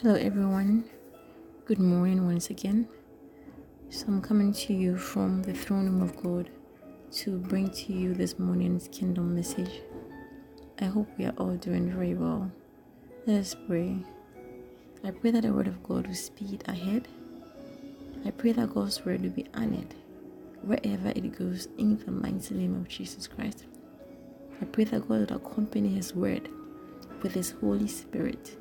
Hello, everyone. Good morning once again. So, I'm coming to you from the throne room of God to bring to you this morning's kingdom message. I hope we are all doing very well. Let us pray. I pray that the word of God will speed ahead. I pray that God's word will be honored wherever it goes in the mighty name of Jesus Christ. I pray that God will accompany His word with His Holy Spirit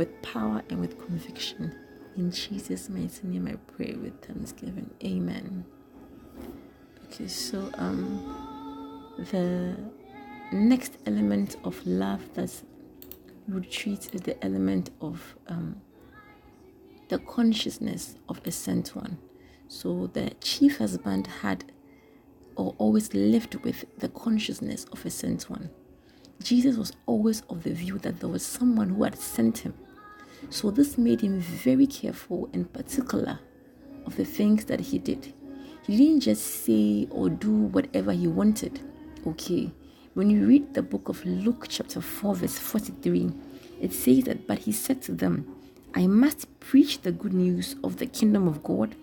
with power and with conviction. In Jesus' mighty name, I pray with thanksgiving. Amen. Okay, so um, the next element of love that would treat is the element of um, the consciousness of a sent one. So the chief husband had or always lived with the consciousness of a sent one. Jesus was always of the view that there was someone who had sent him so this made him very careful and particular of the things that he did. He didn't just say or do whatever he wanted. Okay. When you read the book of Luke, chapter 4, verse 43, it says that, But he said to them, I must preach the good news of the kingdom of God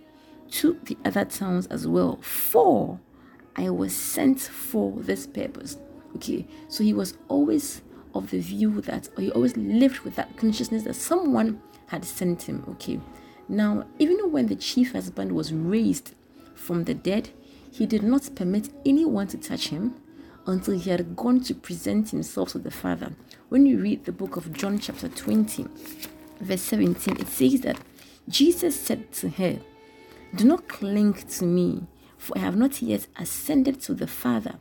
to the other towns as well, for I was sent for this purpose. Okay, so he was always of the view that, he always lived with that consciousness that someone had sent him. Okay. Now, even when the chief husband was raised from the dead, he did not permit anyone to touch him until he had gone to present himself to the Father. When you read the book of John, chapter 20, verse 17, it says that Jesus said to her, Do not cling to me, for I have not yet ascended to the Father.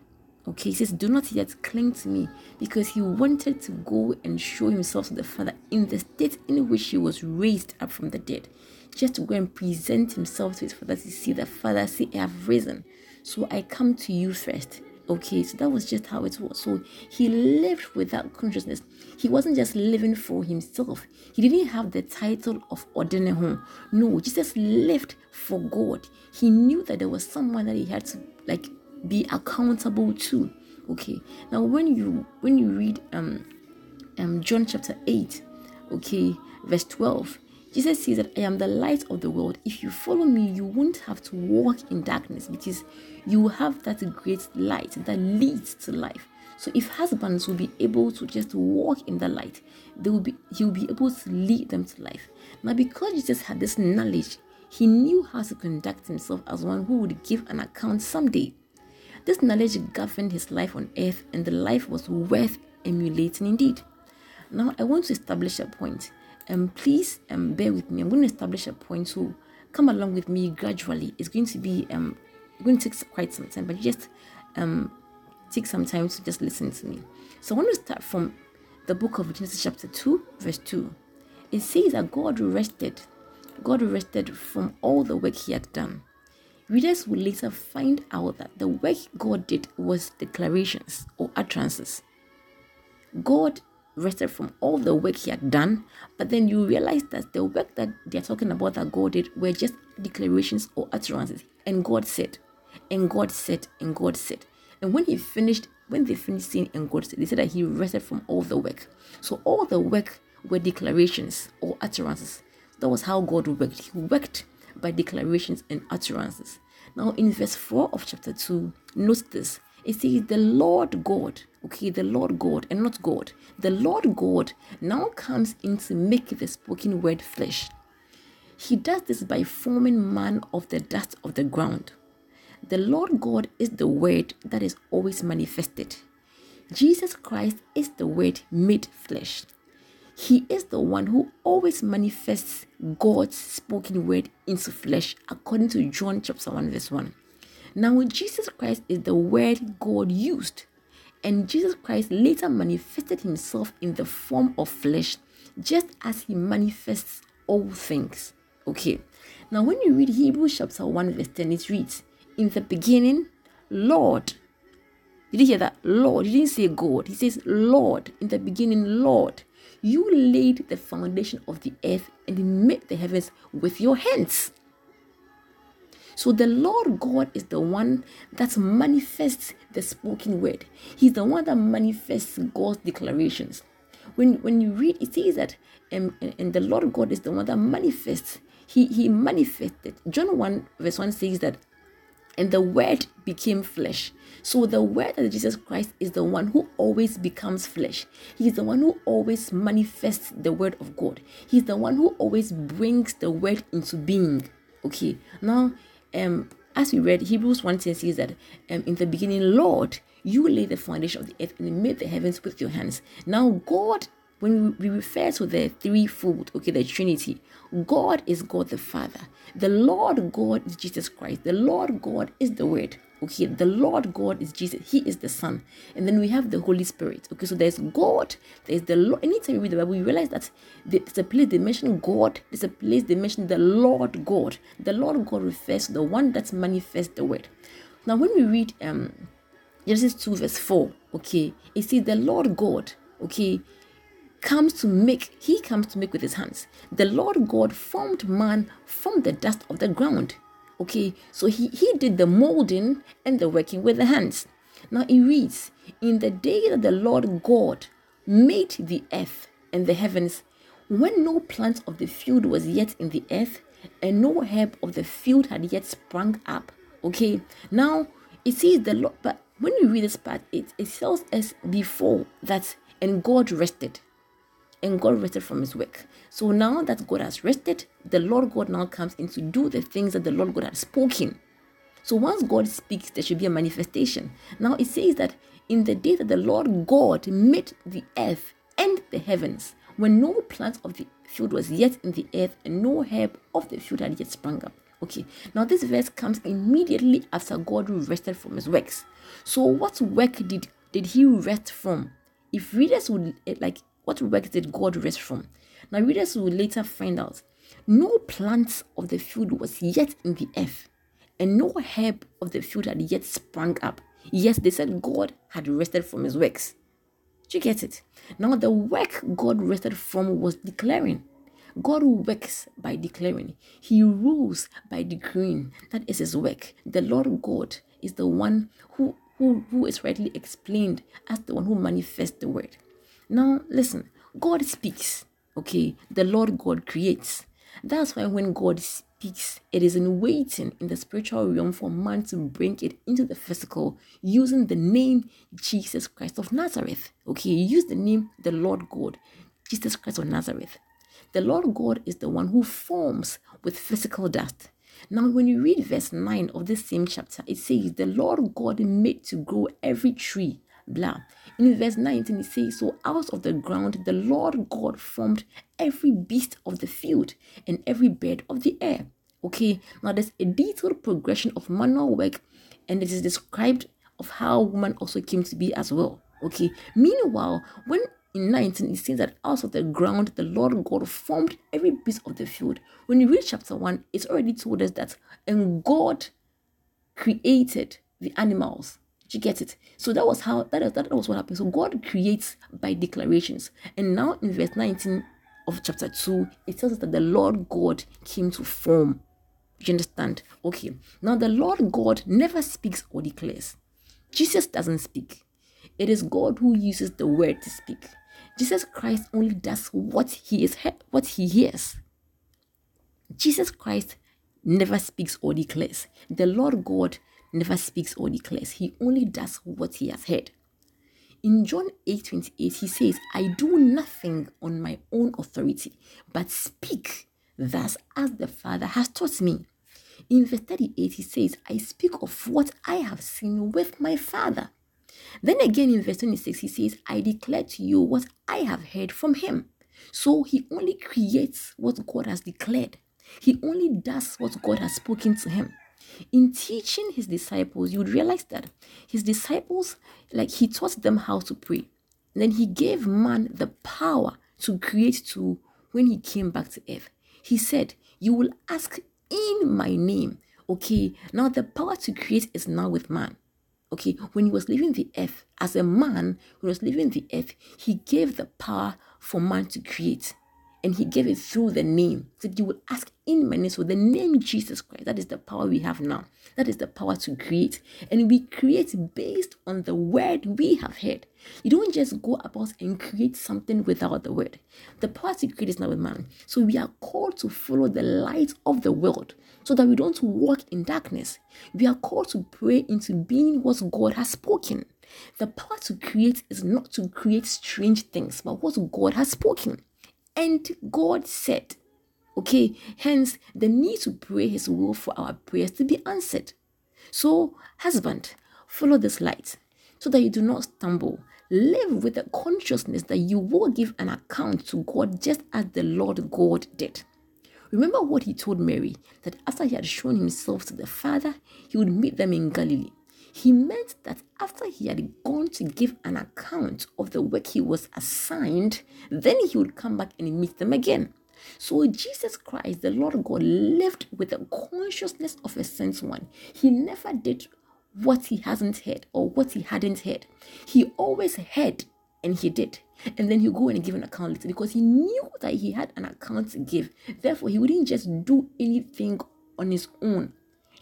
Okay, he says, Do not yet cling to me because he wanted to go and show himself to the Father in the state in which he was raised up from the dead. Just to go and present himself to his Father to see the Father say, I have risen. So I come to you first. Okay, so that was just how it was. So he lived without consciousness. He wasn't just living for himself. He didn't have the title of Ordineho. No, Jesus lived for God. He knew that there was someone that he had to like be accountable to okay. Now when you when you read um um john chapter 8 okay verse 12 jesus says that i am the light of the world. If you follow me you won't have to walk in darkness because you have that great light that leads to life. So if husbands will be able to just walk in the light they will be he will be able to lead them to life. Now because jesus had this knowledge he knew how to conduct himself as one who would give an account someday this knowledge governed his life on earth, and the life was worth emulating indeed. Now, I want to establish a point, and please um, bear with me. I'm going to establish a point, so come along with me gradually. It's going to be um, going to take quite some time, but just um, take some time to just listen to me. So, I want to start from the book of Genesis, chapter 2, verse 2. It says that God rested. God rested from all the work he had done. Readers will later find out that the work God did was declarations or utterances. God rested from all the work he had done, but then you realize that the work that they're talking about that God did were just declarations or utterances. And God said, and God said, and God said. And when he finished, when they finished saying and God said, they said that he rested from all the work. So all the work were declarations or utterances. That was how God worked. He worked by declarations and utterances. Now, in verse 4 of chapter 2, note this. It says, The Lord God, okay, the Lord God, and not God, the Lord God now comes in to make the spoken word flesh. He does this by forming man of the dust of the ground. The Lord God is the word that is always manifested. Jesus Christ is the word made flesh. He is the one who always manifests God's spoken word into flesh, according to John chapter 1, verse 1. Now, Jesus Christ is the word God used, and Jesus Christ later manifested himself in the form of flesh, just as he manifests all things. Okay, now when you read Hebrews chapter 1, verse 10, it reads, In the beginning, Lord. Did you hear that? Lord. He didn't say God. He says Lord. In the beginning, Lord. You laid the foundation of the earth and made the heavens with your hands. So the Lord God is the one that manifests the spoken word. He's the one that manifests God's declarations. when when you read, it says that um, and the Lord God is the one that manifests. He he manifested. John 1 verse 1 says that and the word became flesh. So the word that Jesus Christ is the one who always becomes flesh. He's the one who always manifests the word of God. He's the one who always brings the word into being. Okay. Now, um, as we read, Hebrews 1 10 says that um, in the beginning, Lord, you laid the foundation of the earth and made the heavens with your hands. Now, God when we refer to the threefold, okay, the Trinity, God is God the Father. The Lord God is Jesus Christ. The Lord God is the Word. Okay, the Lord God is Jesus. He is the Son. And then we have the Holy Spirit. Okay, so there's God, there's the Lord. Anytime you read the Bible, you realize that there's a place they mention God, there's a place they mention the Lord God. The Lord God refers to the one that manifests the Word. Now, when we read um Genesis 2, verse 4, okay, it says the Lord God, okay, comes to make, he comes to make with his hands. The Lord God formed man from the dust of the ground. Okay, so he, he did the molding and the working with the hands. Now it reads, In the day that the Lord God made the earth and the heavens, when no plant of the field was yet in the earth, and no herb of the field had yet sprung up. Okay, now it says the Lord, but when you read this part, it, it tells us before that, and God rested and God rested from his work. So now that God has rested, the Lord God now comes in to do the things that the Lord God had spoken. So once God speaks, there should be a manifestation. Now it says that in the day that the Lord God made the earth and the heavens, when no plant of the field was yet in the earth and no herb of the field had yet sprung up. Okay, now this verse comes immediately after God rested from his works. So what work did did he rest from? If readers would eh, like what work did God rest from? Now, readers will later find out no plant of the field was yet in the earth, and no herb of the field had yet sprung up. Yes, they said God had rested from his works. Do you get it? Now, the work God rested from was declaring. God works by declaring. He rules by decreeing. That is his work. The Lord God is the one who, who, who is rightly explained as the one who manifests the word. Now, listen, God speaks, okay? The Lord God creates. That's why when God speaks, it is in waiting in the spiritual realm for man to bring it into the physical using the name Jesus Christ of Nazareth. Okay, use the name the Lord God, Jesus Christ of Nazareth. The Lord God is the one who forms with physical dust. Now, when you read verse 9 of this same chapter, it says, The Lord God made to grow every tree blah. In verse 19, it says, So out of the ground the Lord God formed every beast of the field and every bird of the air. Okay, now there's a detailed progression of manual work, and it is described of how woman also came to be as well. Okay, meanwhile, when in 19 it says that out of the ground the Lord God formed every beast of the field. When you read chapter 1, it's already told us that and God created the animals did you get it? So that was how that, that was what happened. So God creates by declarations. And now in verse 19 of chapter 2, it tells us that the Lord God came to form. You understand? Okay. Now the Lord God never speaks or declares. Jesus doesn't speak. It is God who uses the word to speak. Jesus Christ only does what he is what he hears. Jesus Christ never speaks or declares. The Lord God never speaks or declares, he only does what he has heard. In John 8 28, he says, I do nothing on my own authority, but speak thus as the Father has taught me. In verse 38, he says, I speak of what I have seen with my Father. Then again in verse 26, he says, I declare to you what I have heard from him. So he only creates what God has declared, he only does what God has spoken to him in teaching his disciples, you would realize that his disciples, like he taught them how to pray. And then he gave man the power to create to when he came back to earth. He said, You will ask in my name. Okay, now the power to create is now with man. Okay, when he was leaving the earth as a man, who was leaving the earth, he gave the power for man to create. And he gave it through the name. He said, You will ask in my name. So the name Jesus Christ, that is the power we have now. That is the power to create. And we create based on the word we have heard. You don't just go about and create something without the word. The power to create is not with man. So we are called to follow the light of the world so that we don't walk in darkness. We are called to pray into being what God has spoken. The power to create is not to create strange things, but what God has spoken. And God said, okay, hence the need to pray His will for our prayers to be answered. So, husband, follow this light so that you do not stumble. Live with the consciousness that you will give an account to God just as the Lord God did. Remember what he told Mary that after he had shown himself to the Father, he would meet them in Galilee. He meant that after he had gone to give an account of the work he was assigned, then he would come back and meet them again. So Jesus Christ, the Lord God, lived with the consciousness of a sent one. He never did what he hasn't heard or what he hadn't heard. He always heard and he did. And then he'll go and give an account later because he knew that he had an account to give. Therefore, he wouldn't just do anything on his own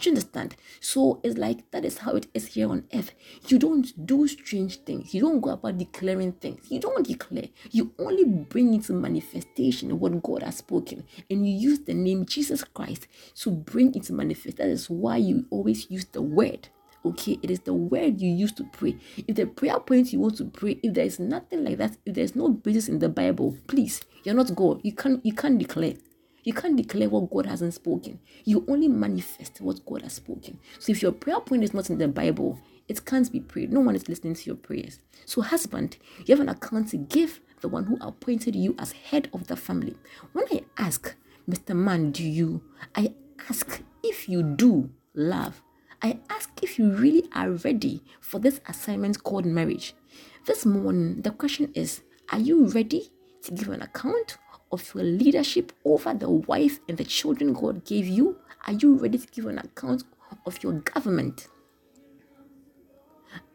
you understand? So it's like that is how it is here on earth. You don't do strange things. You don't go about declaring things. You don't declare. You only bring into manifestation what God has spoken. And you use the name Jesus Christ to bring into manifest. That is why you always use the word. Okay, it is the word you use to pray. If the prayer point you want to pray, if there is nothing like that, if there's no basis in the Bible, please, you're not God. You can't you can't declare. You can't declare what God hasn't spoken. You only manifest what God has spoken. So if your prayer point is not in the Bible, it can't be prayed. No one is listening to your prayers. So, husband, you have an account to give the one who appointed you as head of the family. When I ask, Mr. Man, do you? I ask if you do love. I ask if you really are ready for this assignment called marriage. This morning, the question is Are you ready to give an account of your leadership over the wife and the children God gave you? Are you ready to give an account of your government?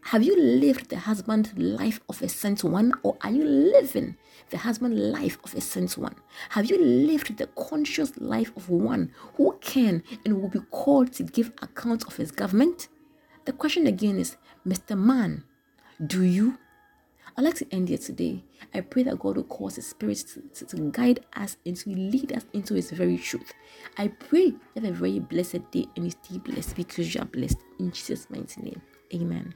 Have you lived the husband life of a sent one, or are you living the husband life of a sent one? Have you lived the conscious life of one who can and will be called to give account of his government? The question again is, Mr. Man, do you? I'd like to end here today. I pray that God will cause His Spirit to, to, guide us and to lead us into His very truth. I pray have a very blessed day and stay blessed because you are blessed. In Jesus' mighty name, Amen.